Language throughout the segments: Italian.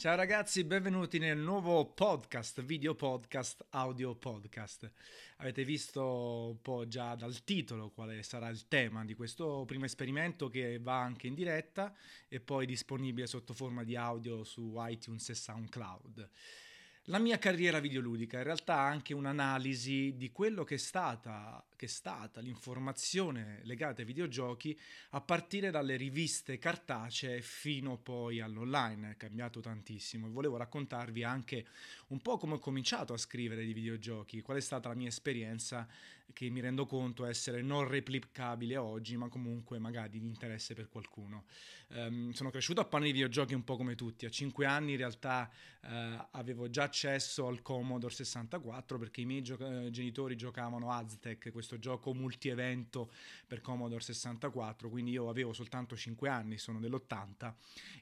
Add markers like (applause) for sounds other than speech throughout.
Ciao ragazzi, benvenuti nel nuovo podcast, video podcast, audio podcast. Avete visto un po' già dal titolo quale sarà il tema di questo primo esperimento che va anche in diretta e poi disponibile sotto forma di audio su iTunes e SoundCloud. La mia carriera videoludica in realtà anche un'analisi di quello che è stata, che è stata l'informazione legata ai videogiochi a partire dalle riviste cartacee fino poi all'online, è cambiato tantissimo e volevo raccontarvi anche un po' come ho cominciato a scrivere di videogiochi, qual è stata la mia esperienza che mi rendo conto essere non replicabile oggi, ma comunque magari di interesse per qualcuno. Um, sono cresciuto a panni di videogiochi un po' come tutti, a 5 anni in realtà uh, avevo già accesso al Commodore 64 perché i miei gio- eh, genitori giocavano Aztec, questo gioco multi-evento per Commodore 64, quindi io avevo soltanto 5 anni, sono dell'80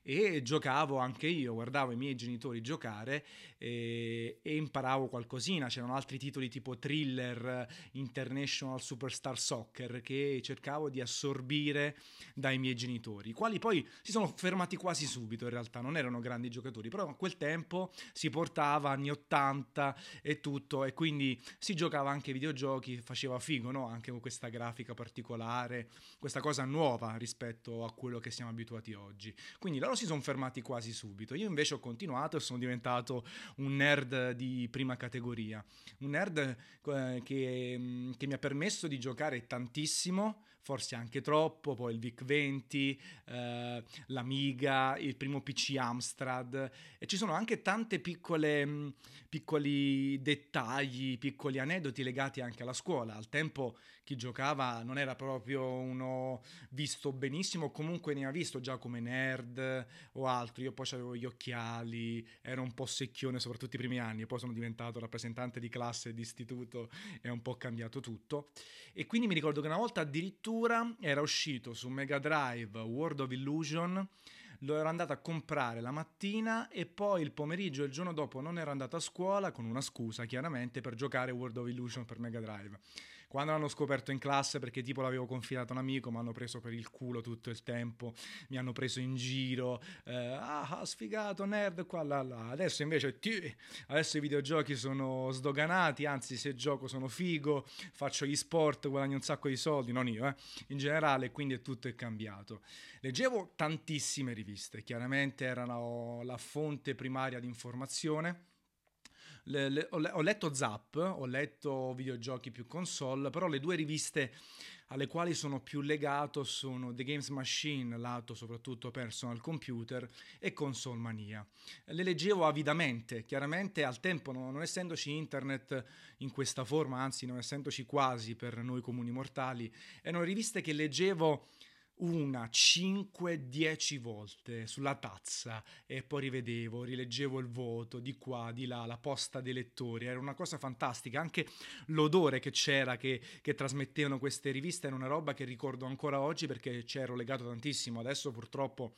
e giocavo anche io, guardavo i miei genitori giocare e, e imparavo qualcosina, c'erano altri titoli tipo thriller, International Superstar Soccer che cercavo di assorbire dai miei genitori, i quali poi si sono fermati quasi subito in realtà, non erano grandi giocatori, però a quel tempo si portava anni 80 e tutto e quindi si giocava anche ai videogiochi, faceva figo, no? Anche con questa grafica particolare, questa cosa nuova rispetto a quello che siamo abituati oggi. Quindi loro si sono fermati quasi subito. Io invece ho continuato e sono diventato un nerd di prima categoria, un nerd eh, che, mm, che mi ha permesso di giocare tantissimo, forse anche troppo, poi il VIC-20, eh, l'Amiga, il primo PC Amstrad e ci sono anche piccole mm, piccoli dettagli, piccoli aneddoti legati anche alla scuola. Al tempo chi giocava non era proprio uno visto benissimo, comunque ne ha visto già come nerd o altro. Io poi avevo gli occhiali, ero un po' secchione soprattutto i primi anni, poi sono diventato rappresentante di classe di istituto e un po' cambiato tutto. E quindi mi ricordo che una volta addirittura era uscito su Mega Drive World of Illusion lo ero andato a comprare la mattina e poi il pomeriggio e il giorno dopo non ero andato a scuola con una scusa chiaramente per giocare World of Illusion per Mega Drive. Quando l'hanno scoperto in classe perché tipo l'avevo confidato un amico, mi hanno preso per il culo tutto il tempo, mi hanno preso in giro, eh, ah sfigato, nerd, qua là là. Adesso invece tì, adesso i videogiochi sono sdoganati, anzi se gioco sono figo, faccio gli sport, guadagno un sacco di soldi, non io, eh, in generale, quindi tutto è cambiato. Leggevo tantissime riviste, chiaramente erano la fonte primaria di informazione le, le, ho, letto Zap, ho letto videogiochi più console, però le due riviste alle quali sono più legato sono The Games Machine, lato soprattutto personal computer, e Console Mania. Le leggevo avidamente, chiaramente al tempo non, non essendoci internet in questa forma, anzi non essendoci quasi per noi comuni mortali, erano riviste che leggevo una, cinque, dieci volte sulla tazza e poi rivedevo, rileggevo il voto di qua, di là, la posta dei lettori, era una cosa fantastica, anche l'odore che c'era, che, che trasmettevano queste riviste era una roba che ricordo ancora oggi perché c'ero legato tantissimo, adesso purtroppo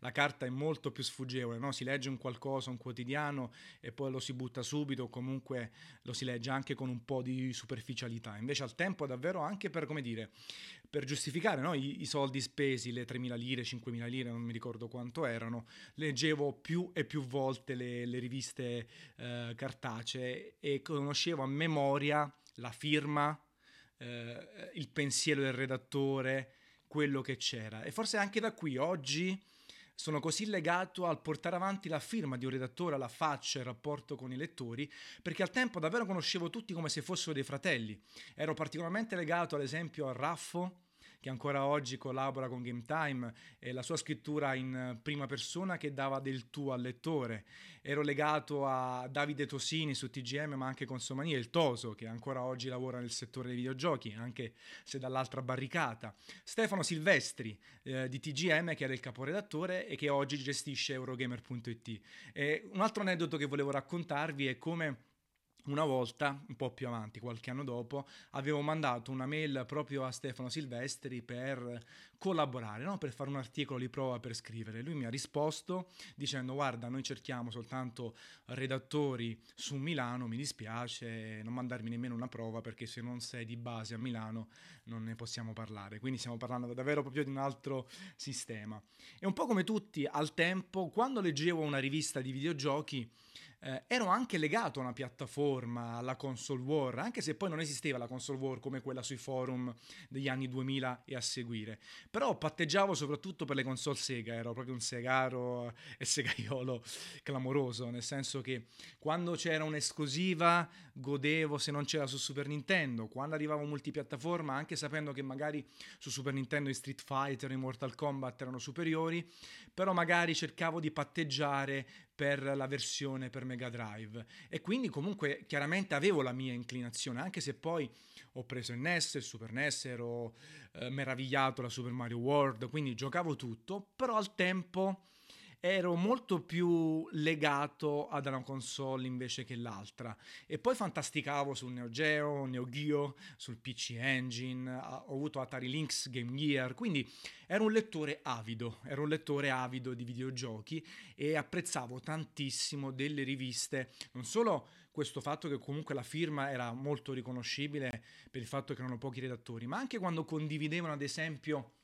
la carta è molto più sfuggevole, no? si legge un qualcosa, un quotidiano e poi lo si butta subito comunque lo si legge anche con un po' di superficialità, invece al tempo davvero anche per, come dire, per giustificare no? I, I, soldi spesi, le 3.000 lire, 5.000 lire, non mi ricordo quanto erano, leggevo più e più volte le, le riviste eh, cartacee e conoscevo a memoria la firma, eh, il pensiero del redattore, quello che c'era. E forse anche da qui oggi sono così legato al portare avanti la firma di un redattore, alla faccia, il rapporto con i lettori, perché al tempo davvero conoscevo tutti come se fossero dei fratelli. Ero particolarmente legato, ad esempio, a Raffo, che ancora oggi collabora con Game Time, e la sua scrittura in prima persona che dava del tuo al lettore. Ero legato a Davide Tosini su TGM, ma anche con Somania, il Toso, che ancora oggi lavora nel settore dei videogiochi, anche se dall'altra barricata. Stefano Silvestri eh, di TGM, che era il caporedattore e che oggi gestisce Eurogamer.it. E un altro aneddoto che volevo raccontarvi è come una volta, un po' più avanti, qualche anno dopo, avevo mandato una mail proprio a Stefano Silvestri per collaborare, no? per fare un articolo di prova per scrivere. Lui mi ha risposto dicendo guarda, noi cerchiamo soltanto redattori su Milano, mi dispiace non mandarmi nemmeno una prova perché se non sei di base a Milano non ne possiamo parlare. Quindi stiamo parlando davvero proprio di un altro sistema. E un po' come tutti al tempo, quando leggevo una rivista di videogiochi, eh, ero anche legato a una piattaforma, alla console war, anche se poi non esisteva la console war come quella sui forum degli anni 2000 e a seguire. Però patteggiavo soprattutto per le console Sega, ero proprio un segaro e segaiolo clamoroso, nel senso che quando c'era un'esclusiva godevo se non c'era su Super Nintendo, quando arrivavo multipiattaforma, anche sapendo che magari su Super Nintendo i Street Fighter e Mortal Kombat erano superiori, però magari cercavo di patteggiare per la versione per Mega Drive. E quindi comunque chiaramente avevo la mia inclinazione anche se poi ho preso il NES, il Super NES, ero eh, meravigliato da Super Mario World, quindi giocavo tutto, però al tempo ero molto più legato ad una console invece che l'altra. E poi fantasticavo sul Neo Geo, Neo Geo, sul PC Engine, ho avuto Atari Lynx Game Gear, quindi ero un lettore avido, ero un lettore avido di videogiochi e apprezzavo tantissimo delle riviste, non solo questo fatto che comunque la firma era molto riconoscibile per il fatto che erano pochi redattori, ma anche quando condividevano ad esempio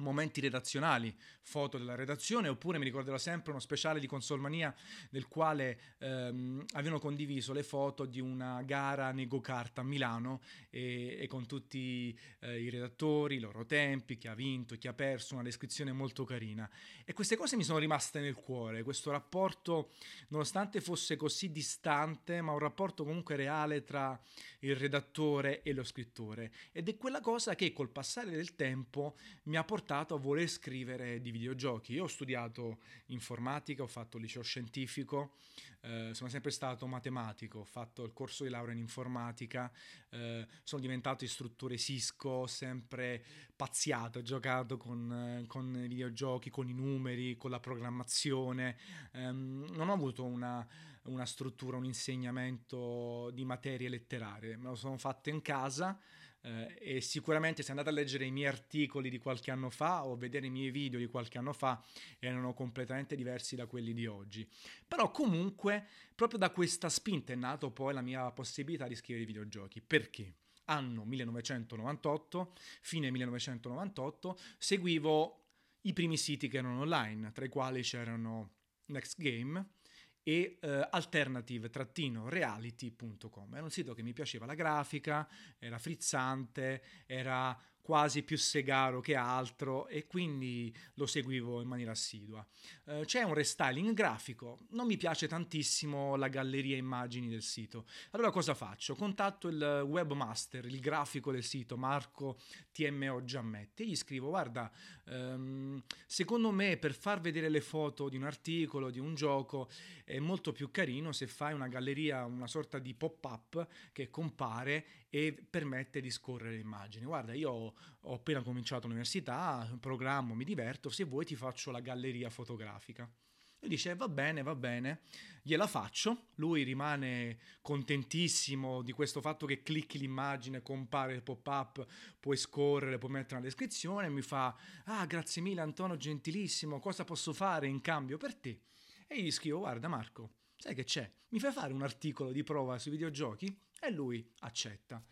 momenti redazionali, foto della redazione, oppure mi ricorderò sempre uno speciale di Consolmania nel quale ehm, avevano condiviso le foto di una gara nego kart a Milano e, e con tutti eh, i redattori, i loro tempi, chi ha vinto, chi ha perso, una descrizione molto carina. E queste cose mi sono rimaste nel cuore, questo rapporto, nonostante fosse così distante, ma un rapporto comunque reale tra il redattore e lo scrittore. Ed è quella cosa che col passare del tempo mi ha portato portato a voler scrivere di videogiochi. Io ho studiato informatica, ho fatto il liceo scientifico, eh, sono sempre stato matematico, ho fatto il corso di laurea in informatica, eh, sono diventato istruttore Cisco, ho sempre pazziato, ho giocato con, eh, con i videogiochi, con i numeri, con la programmazione. Um, non ho avuto una, una struttura, un insegnamento di materie letterarie, me lo sono fatto in casa eh, e sicuramente se andate a leggere i miei articoli di qualche anno fa o vedere i miei video di qualche anno fa erano completamente diversi da quelli di oggi. Però comunque proprio da questa spinta è nato poi la mia possibilità di scrivere videogiochi. Perché? Anno 1998, fine 1998, seguivo i primi siti che erano online, tra i quali c'erano Next Game, e eh, alternative-reality.com. Era un sito che mi piaceva la grafica, era frizzante, era quasi più segaro che altro e quindi lo seguivo in maniera assidua. Eh, c'è un restyling grafico, non mi piace tantissimo la galleria immagini del sito. Allora cosa faccio? Contatto il webmaster, il grafico del sito, Marco TMO Giammetti, e gli scrivo guarda, ehm, secondo me per far vedere le foto di un articolo, di un gioco, è molto più carino se fai una galleria, una sorta di pop-up che compare e permette di scorrere le immagini. Guarda, io ho appena cominciato l'università, programmo, mi diverto, se vuoi ti faccio la galleria fotografica. Lui dice va bene, va bene, gliela faccio. Lui rimane contentissimo di questo fatto che clicchi l'immagine, compare il pop-up, puoi scorrere, puoi mettere una descrizione. Mi fa, ah grazie mille Antonio, gentilissimo, cosa posso fare in cambio per te? E gli scrivo, guarda Marco, sai che c'è? Mi fai fare un articolo di prova sui videogiochi? E lui accetta.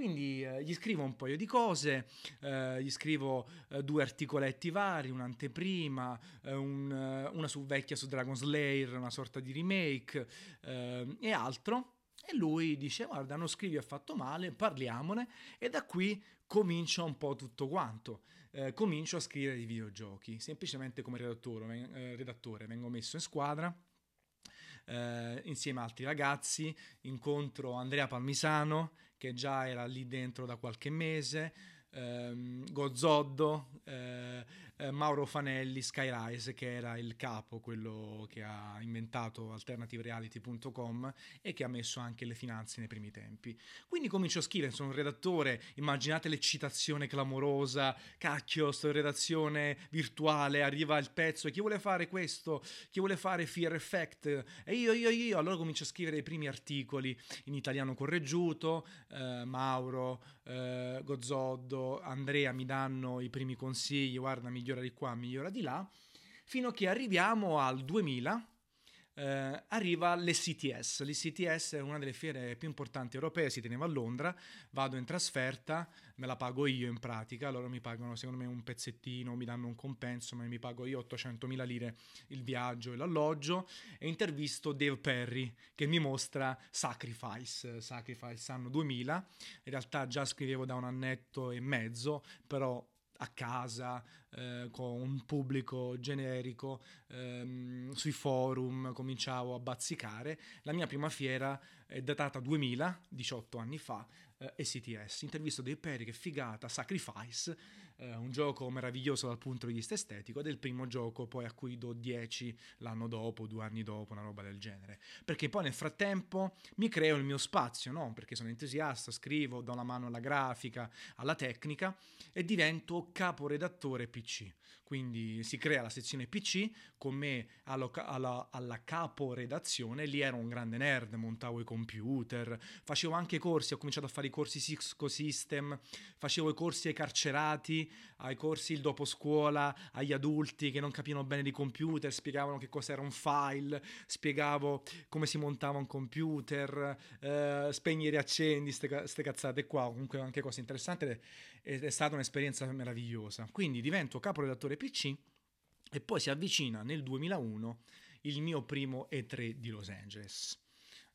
Quindi eh, gli scrivo un paio di cose, eh, gli scrivo eh, due articoletti vari, un'anteprima, eh, un, eh, una su vecchia su Dragon Slayer, una sorta di remake eh, e altro. E lui dice: Guarda, non scrivi affatto male, parliamone. E da qui comincia un po' tutto quanto. comincio a scrivere di videogiochi, semplicemente come redattore, redattore vengo messo in squadra eh, insieme a altri ragazzi, incontro Andrea Palmisano che già era lì dentro da qualche mese, ehm, Gozzoddo, eh, eh, Mauro Fanelli, Skyrise che era il capo, quello che ha inventato alternativereality.com e che ha messo anche le finanze nei primi tempi. Quindi comincio a scrivere, sono un redattore, immaginate l'eccitazione clamorosa, cacchio, sto in redazione virtuale, arriva il pezzo, chi vuole fare questo, chi vuole fare Fear Effect, e io, io, io, allora comincio a scrivere i primi articoli. In italiano correggiuto, eh, Mauro, eh, Gozzoddo, Andrea mi danno i primi consigli, guarda migliora di qua, migliora di là, fino a che arriviamo al 2000 eh, arriva l'ECTS. L'ECTS è una delle fiere più importanti europee, si teneva a Londra, vado in trasferta, me la pago io in pratica, loro mi pagano secondo me un pezzettino, mi danno un compenso, ma mi pago io 800.000 lire il viaggio e l'alloggio e intervisto Dave Perry che mi mostra Sacrifice, Sacrifice anno 2000, in realtà già scrivevo da un annetto e mezzo, però a casa, eh, con un pubblico generico, ehm, sui forum cominciavo a bazzicare. La mia prima fiera è datata 2000, 18 anni fa, eh, ECTS. Intervisto dei peri, che figata, Sacrifice, eh, un gioco meraviglioso dal punto di vista estetico ed è il primo gioco poi a cui do 10 l'anno dopo, due anni dopo, una roba del genere. Perché poi nel frattempo mi creo il mio spazio, no? Perché sono entusiasta, scrivo, do la mano alla grafica, alla tecnica e divento caporedattore PC. Quindi si crea la sezione PC, con me alla, alla, alla caporedazione, lì ero un grande nerd, montavo i computer, facevo anche corsi, ho cominciato a fare i corsi Cisco System, facevo i corsi ai carcerati, ai corsi il dopo scuola, agli adulti che non capivano bene di computer, spiegavano che cos'era un file, spiegavo come si montava un computer, eh, spegni e riaccendi, queste cazzate qua, comunque anche cose interessanti ed è stata un'esperienza meravigliosa. Quindi divento caporedattore PC e poi si avvicina nel 2001 il mio primo E3 di Los Angeles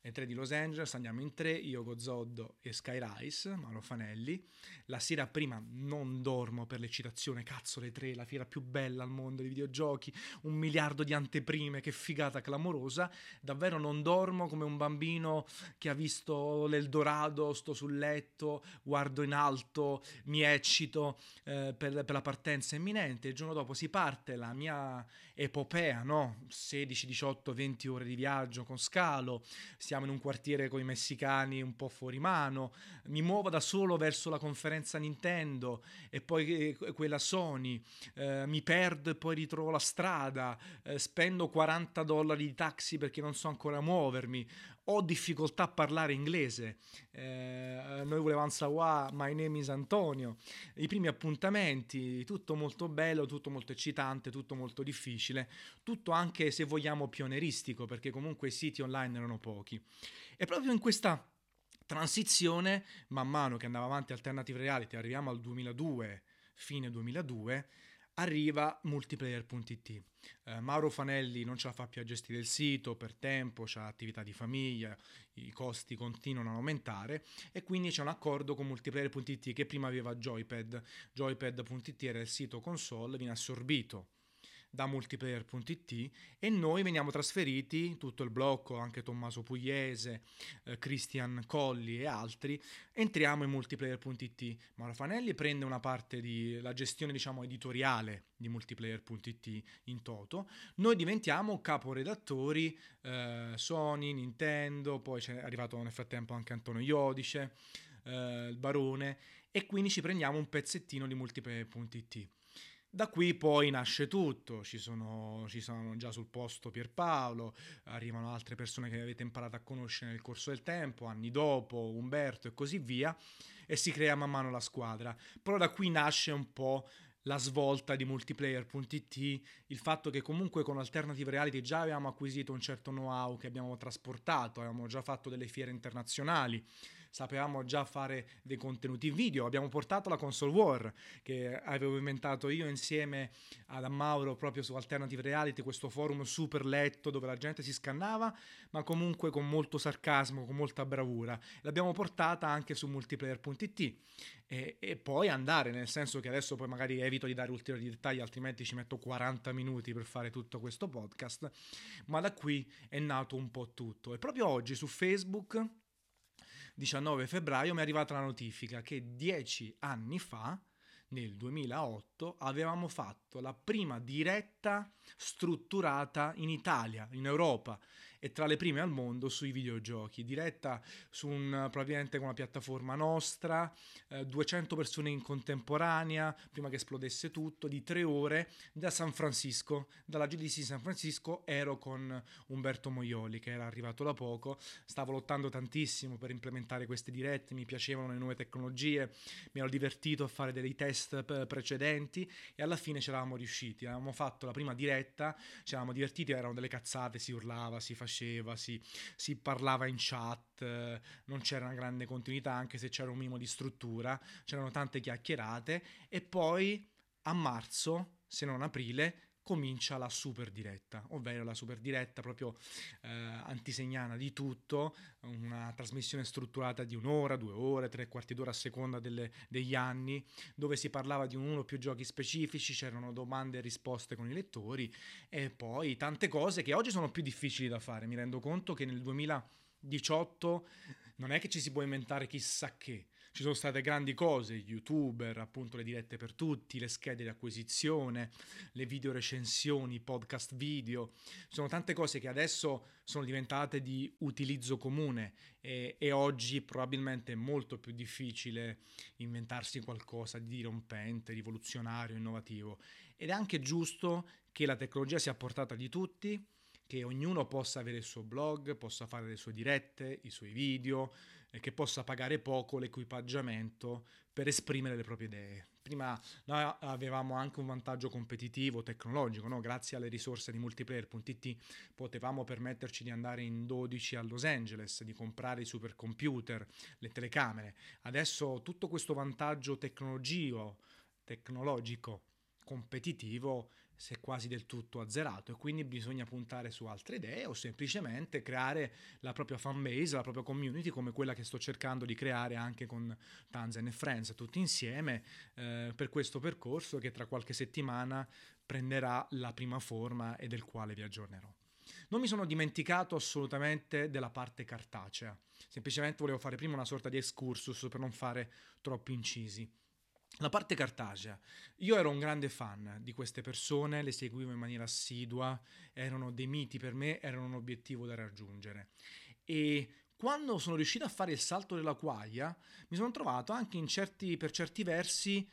le tre di Los Angeles, andiamo in tre, io Gozzoddo e Skyrise, Mauro Fanelli. La sera prima non dormo per l'eccitazione, cazzo le tre, la fiera più bella al mondo dei videogiochi, un miliardo di anteprime, che figata clamorosa. Davvero non dormo come un bambino che ha visto l'Eldorado, sto sul letto, guardo in alto, mi eccito eh, per, per, la partenza imminente. Il giorno dopo si parte, la mia epopea, no? 16, 18, 20 ore di viaggio con scalo, siamo siamo in un quartiere con i messicani un po' fuori mano, mi muovo da solo verso la conferenza Nintendo e poi eh, quella Sony, eh, mi perdo e poi ritrovo la strada, eh, spendo 40 dollari di taxi perché non so ancora muovermi, ho difficoltà a parlare inglese. Eh, noi volevamo sapere, my name is Antonio. I primi appuntamenti, tutto molto bello, tutto molto eccitante, tutto molto difficile, tutto anche se vogliamo pioneristico, perché comunque i siti online erano pochi. E proprio in questa transizione, man mano che andava avanti Alternative Reality, arriviamo al 2002, fine 2002, arriva multiplayer.it. Eh, Mauro Fanelli non ce la fa più a gestire il sito per tempo, ha attività di famiglia, i costi continuano ad aumentare e quindi c'è un accordo con multiplayer.it che prima aveva Joypad. Joypad.it era il sito console, viene assorbito da multiplayer.it e noi veniamo trasferiti, tutto il blocco, anche Tommaso Pugliese, eh, Christian Colli e altri, entriamo in multiplayer.it. Mauro Fanelli prende una parte della gestione, diciamo, editoriale di multiplayer.it in toto. Noi diventiamo caporedattori eh, Sony, Nintendo, poi è arrivato nel frattempo anche Antonio Iodice, eh, il Barone, e quindi ci prendiamo un pezzettino di multiplayer.it. Da qui poi nasce tutto, ci sono, ci sono, già sul posto Pierpaolo, arrivano altre persone che avete imparato a conoscere nel corso del tempo, anni dopo, Umberto e così via, e si crea man mano la squadra. Però da qui nasce un po' la svolta di multiplayer.it, il fatto che comunque con Alternative Reality già avevamo acquisito un certo know-how che abbiamo trasportato, avevamo già fatto delle fiere internazionali, sapevamo già fare dei contenuti video. Abbiamo portato la console war che avevo inventato io insieme ad Mauro proprio su Alternative Reality, questo forum super letto dove la gente si scannava, ma comunque con molto sarcasmo, con molta bravura. L'abbiamo portata anche su multiplayer.it e, e poi andare, nel senso che adesso poi magari evito di dare ulteriori dettagli, altrimenti ci metto 40 minuti per fare tutto questo podcast, ma da qui è nato un po' tutto. E proprio oggi su Facebook 19 febbraio mi è arrivata la notifica che dieci anni fa, nel 2008 avevamo fatto la prima diretta strutturata in Italia, in Europa e tra le prime al mondo sui videogiochi, diretta su un, probabilmente con una piattaforma nostra, eh, 200 persone in contemporanea, prima che esplodesse tutto, di tre ore da San Francisco, dalla GDC San Francisco ero con Umberto Moioli che era arrivato da poco, stavo lottando tantissimo per implementare queste dirette, mi piacevano le nuove tecnologie, mi ero divertito a fare dei test precedenti e alla fine ci eravamo riusciti, avevamo fatto la prima diretta, ci eravamo divertiti, erano delle cazzate, si urlava, si faceva faceva, si, si parlava in chat, non c'era una grande continuità anche se c'era un minimo di struttura, c'erano tante chiacchierate. E poi a marzo, se non aprile, comincia la super diretta, ovvero la super diretta proprio eh, antisegnana di tutto, una trasmissione strutturata di un'ora, due ore, tre quarti d'ora a seconda delle, degli anni, dove si parlava di uno o più giochi specifici, c'erano domande e risposte con i lettori e poi tante cose che oggi sono più difficili da fare. Mi rendo conto che nel 2018 non è che ci si può inventare chissà che ci sono state grandi cose, youtuber, appunto le dirette per tutti, le schede di acquisizione, le video recensioni, podcast video, sono tante cose che adesso sono diventate di utilizzo comune e, e oggi probabilmente è molto più difficile inventarsi qualcosa di dirompente, rivoluzionario, innovativo. Ed è anche giusto che la tecnologia sia a portata di tutti, che ognuno possa avere il suo blog, possa fare le sue dirette, i suoi video, e che possa pagare poco l'equipaggiamento per esprimere le proprie idee. Prima noi avevamo anche un vantaggio competitivo tecnologico, no? grazie alle risorse di multiplayer.it potevamo permetterci di andare in 12 a Los Angeles, di comprare i supercomputer, le telecamere. Adesso tutto questo vantaggio tecnologico, tecnologico competitivo si è quasi del tutto azzerato e quindi bisogna puntare su altre idee o semplicemente creare la propria fan base, la propria community come quella che sto cercando di creare anche con Tanzan e Friends tutti insieme eh, per questo percorso che tra qualche settimana prenderà la prima forma e del quale vi aggiornerò. Non mi sono dimenticato assolutamente della parte cartacea, semplicemente volevo fare prima una sorta di excursus per non fare troppi incisi. La parte cartacea. Io ero un grande fan di queste persone, le seguivo in maniera assidua, erano dei miti per me, erano un obiettivo da raggiungere. E quando sono riuscito a fare il salto della quaglia, mi sono trovato anche certi, per certi versi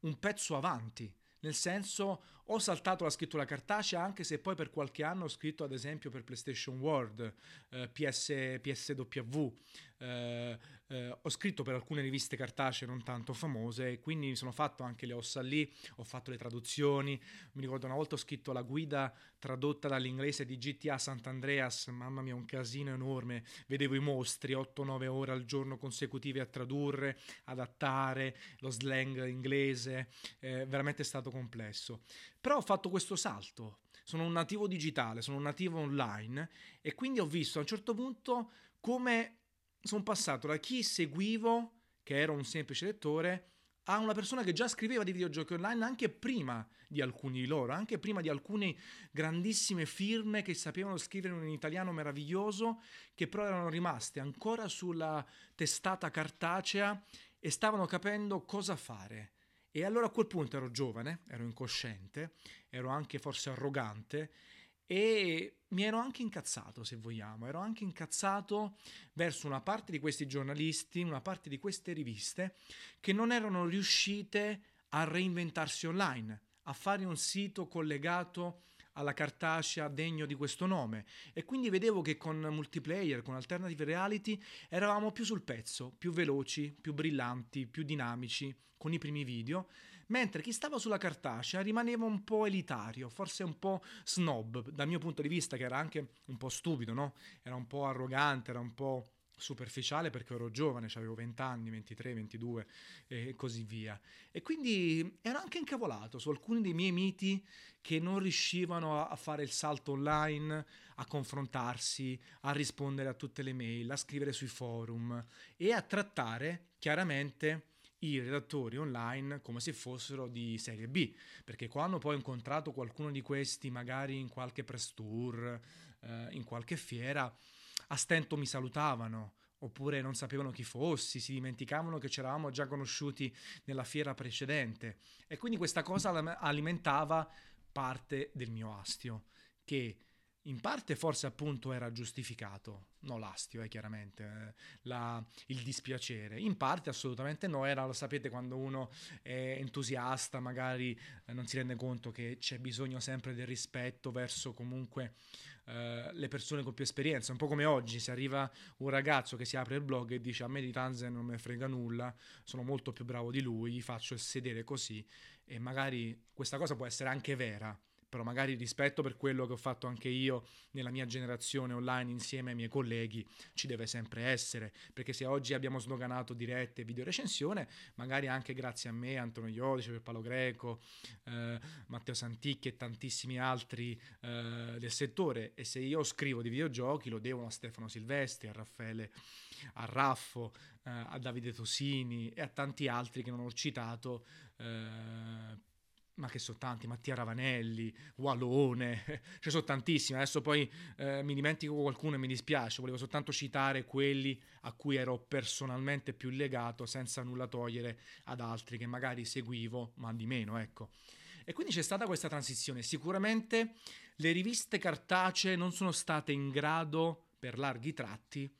un pezzo avanti. Nel senso, ho saltato la scrittura cartacea anche se poi per qualche anno ho scritto ad esempio per PlayStation World, eh, PS, PSW, eh, eh, ho scritto per alcune riviste cartacee non tanto famose e quindi mi sono fatto anche le ossa lì, ho fatto le traduzioni, mi ricordo una volta ho scritto la guida tradotta dall'inglese di GTA Sant'Andreas, mamma mia un casino enorme, vedevo i mostri 8-9 ore al giorno consecutive a tradurre, adattare lo slang inglese, eh, veramente è stato complesso. Però ho fatto questo salto, sono un nativo digitale, sono un nativo online e quindi ho visto a un certo punto come sono passato da chi seguivo, che era un semplice lettore, a una persona che già scriveva di videogiochi online anche prima di alcuni di loro, anche prima di alcune grandissime firme che sapevano scrivere in italiano meraviglioso, che però erano rimaste ancora sulla testata cartacea e stavano capendo cosa fare. E allora a quel punto ero giovane, ero incosciente, ero anche forse arrogante e mi ero anche incazzato, se vogliamo, ero anche incazzato verso una parte di questi giornalisti, una parte di queste riviste che non erano riuscite a reinventarsi online, a fare un sito collegato alla cartacea degno di questo nome e quindi vedevo che con multiplayer, con alternative reality eravamo più sul pezzo, più veloci, più brillanti, più dinamici con i primi video mentre chi stava sulla cartacea rimaneva un po' elitario, forse un po' snob, dal mio punto di vista, che era anche un po' stupido, no? Era un po' arrogante, era un po' superficiale perché ero giovane, avevo 20 anni, 23, 22 e così via. E quindi ero anche incavolato su alcuni dei miei miti che non riuscivano a fare il salto online, a confrontarsi, a rispondere a tutte le mail, a scrivere sui forum e a trattare chiaramente i redattori online come se fossero di serie B, perché quando poi ho incontrato qualcuno di questi, magari in qualche press tour, eh, in qualche fiera, a stento mi salutavano oppure non sapevano chi fossi, si dimenticavano che ci eravamo già conosciuti nella fiera precedente. E quindi questa cosa alimentava parte del mio astio che in parte forse appunto era giustificato, no l'astio eh, chiaramente, eh, la, il dispiacere, in parte assolutamente no, era, lo sapete quando uno è entusiasta magari eh, non si rende conto che c'è bisogno sempre del rispetto verso comunque eh, le persone con più esperienza, un po' come oggi se arriva un ragazzo che si apre il blog e dice a me di Tanzen non mi frega nulla, sono molto più bravo di lui, faccio il sedere così e magari questa cosa può essere anche vera, però magari rispetto per quello che ho fatto anche io nella mia generazione online insieme ai miei colleghi ci deve sempre essere, perché se oggi abbiamo snoganato dirette e video recensione, magari anche grazie a me, Antonio Iodice, per Palo Greco, eh, Matteo Santicchi e tantissimi altri eh, del settore, e se io scrivo di videogiochi lo devo a Stefano Silvestri, a Raffaele a Raffo, eh, a Davide Tosini e a tanti altri che non ho citato eh, ma che sono tanti, Mattia Ravanelli, Walone, (laughs) ce sono tantissimi, adesso poi eh, mi dimentico qualcuno e mi dispiace, volevo soltanto citare quelli a cui ero personalmente più legato senza nulla togliere ad altri che magari seguivo, ma di meno, ecco. E quindi c'è stata questa transizione, sicuramente le riviste cartacee non sono state in grado, per larghi tratti,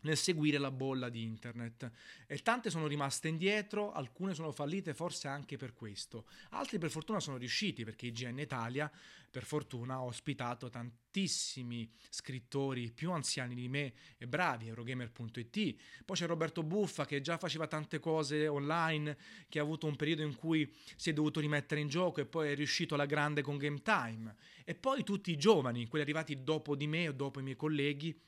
nel seguire la bolla di internet. E tante sono rimaste indietro, alcune sono fallite forse anche per questo, altri per fortuna sono riusciti perché IGN Italia per fortuna ha ospitato tantissimi scrittori più anziani di me e bravi, Eurogamer.it, poi c'è Roberto Buffa che già faceva tante cose online, che ha avuto un periodo in cui si è dovuto rimettere in gioco e poi è riuscito alla grande con Game Time. E poi tutti i giovani, quelli arrivati dopo di me o dopo i miei colleghi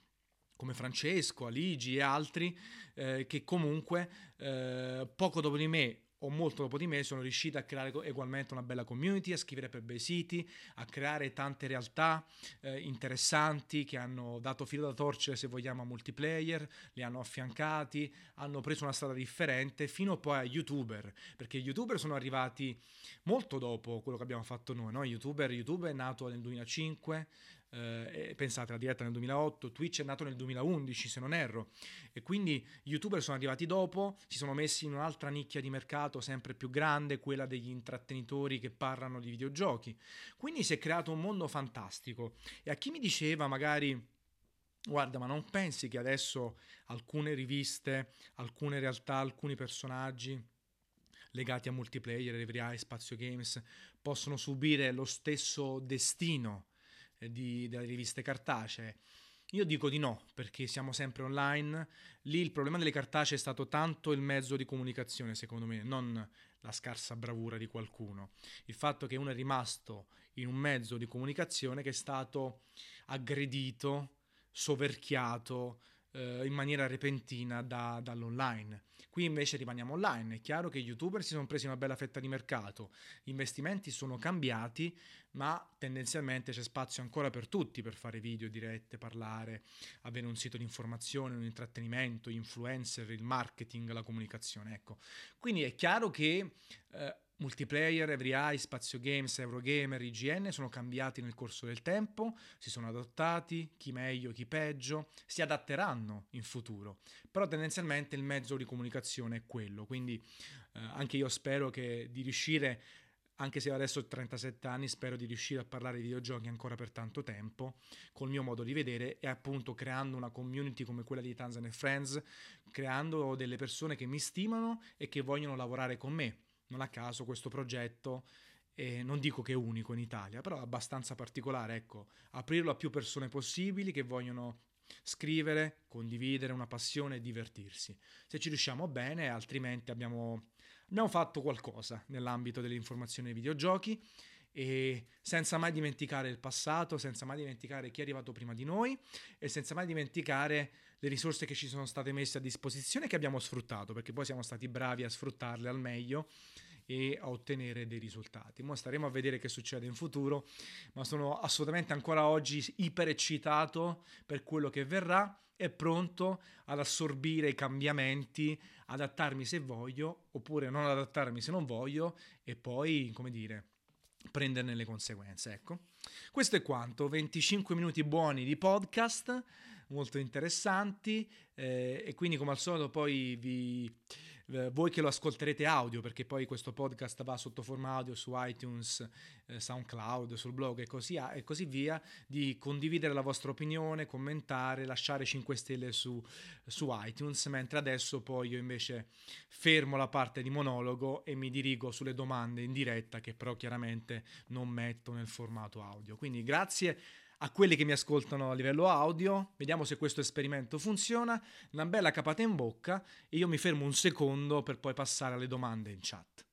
come Francesco, Aligi e altri, eh, che comunque eh, poco dopo di me o molto dopo di me sono riusciti a creare ugualmente una bella community, a scrivere per bei siti, a creare tante realtà eh, interessanti che hanno dato filo da torcere se vogliamo a multiplayer, li hanno affiancati, hanno preso una strada differente fino poi a youtuber, perché gli youtuber sono arrivati molto dopo quello che abbiamo fatto noi, no? YouTuber, YouTube è nato nel 2005, eh, pensate la diretta nel 2008, Twitch è nato nel 2011 se non erro e quindi gli youtuber sono arrivati dopo, si sono messi in un'altra nicchia di mercato sempre più grande, quella degli intrattenitori che parlano di videogiochi. Quindi si è creato un mondo fantastico e a chi mi diceva magari Guarda, ma non pensi che adesso alcune riviste, alcune realtà, alcuni personaggi legati a multiplayer, Every Spazio Games possono subire lo stesso destino di, delle riviste cartacee. Io dico di no, perché siamo sempre online. Lì il problema delle cartacee è stato tanto il mezzo di comunicazione, secondo me, non la scarsa bravura di qualcuno. Il fatto che uno è rimasto in un mezzo di comunicazione che è stato aggredito, soverchiato, eh, in maniera repentina da, dall'online. Qui invece rimaniamo online. È chiaro che gli youtuber si sono presi una bella fetta di mercato, gli investimenti sono cambiati, ma tendenzialmente c'è spazio ancora per tutti per fare video, dirette, parlare, avere un sito di informazione, un intrattenimento, influencer, il marketing, la comunicazione. Ecco. Quindi è chiaro che eh, Multiplayer, EveryEye, Spazio Games, Eurogamer, IGN sono cambiati nel corso del tempo, si sono adottati, chi meglio, chi peggio, si adatteranno in futuro, però tendenzialmente il mezzo di comunicazione è quello, quindi eh, anche io spero che di riuscire anche se adesso ho 37 anni, spero di riuscire a parlare di videogiochi ancora per tanto tempo, col mio modo di vedere e appunto creando una community come quella di Tanzan Friends, creando delle persone che mi stimano e che vogliono lavorare con me non a caso questo progetto, eh, non dico che è unico in Italia, però è abbastanza particolare, ecco, aprirlo a più persone possibili che vogliono scrivere, condividere una passione e divertirsi. Se ci riusciamo bene, altrimenti abbiamo, abbiamo fatto qualcosa nell'ambito dell'informazione ai videogiochi e senza mai dimenticare il passato, senza mai dimenticare chi è arrivato prima di noi e senza mai dimenticare le risorse che ci sono state messe a disposizione che abbiamo sfruttato, perché poi siamo stati bravi a sfruttarle al meglio e a ottenere dei risultati. Ora staremo a vedere che succede in futuro, ma sono assolutamente ancora oggi iper eccitato per quello che verrà e pronto ad assorbire i cambiamenti, adattarmi se voglio, oppure non adattarmi se non voglio e poi, come dire, prenderne le conseguenze, ecco. Questo è quanto, 25 minuti buoni di podcast molto interessanti eh, e quindi come al solito poi vi eh, voi che lo ascolterete audio, perché poi questo podcast va sotto forma audio su iTunes, eh, SoundCloud, sul blog e così, e così, via, di condividere la vostra opinione, commentare, lasciare 5 stelle su, su iTunes, mentre adesso poi io invece fermo la parte di monologo e mi dirigo sulle domande in diretta che però chiaramente non metto nel formato audio. Quindi grazie a quelli che mi ascoltano a livello audio, vediamo se questo esperimento funziona, una bella capata in bocca e io mi fermo un secondo per poi passare alle domande in chat.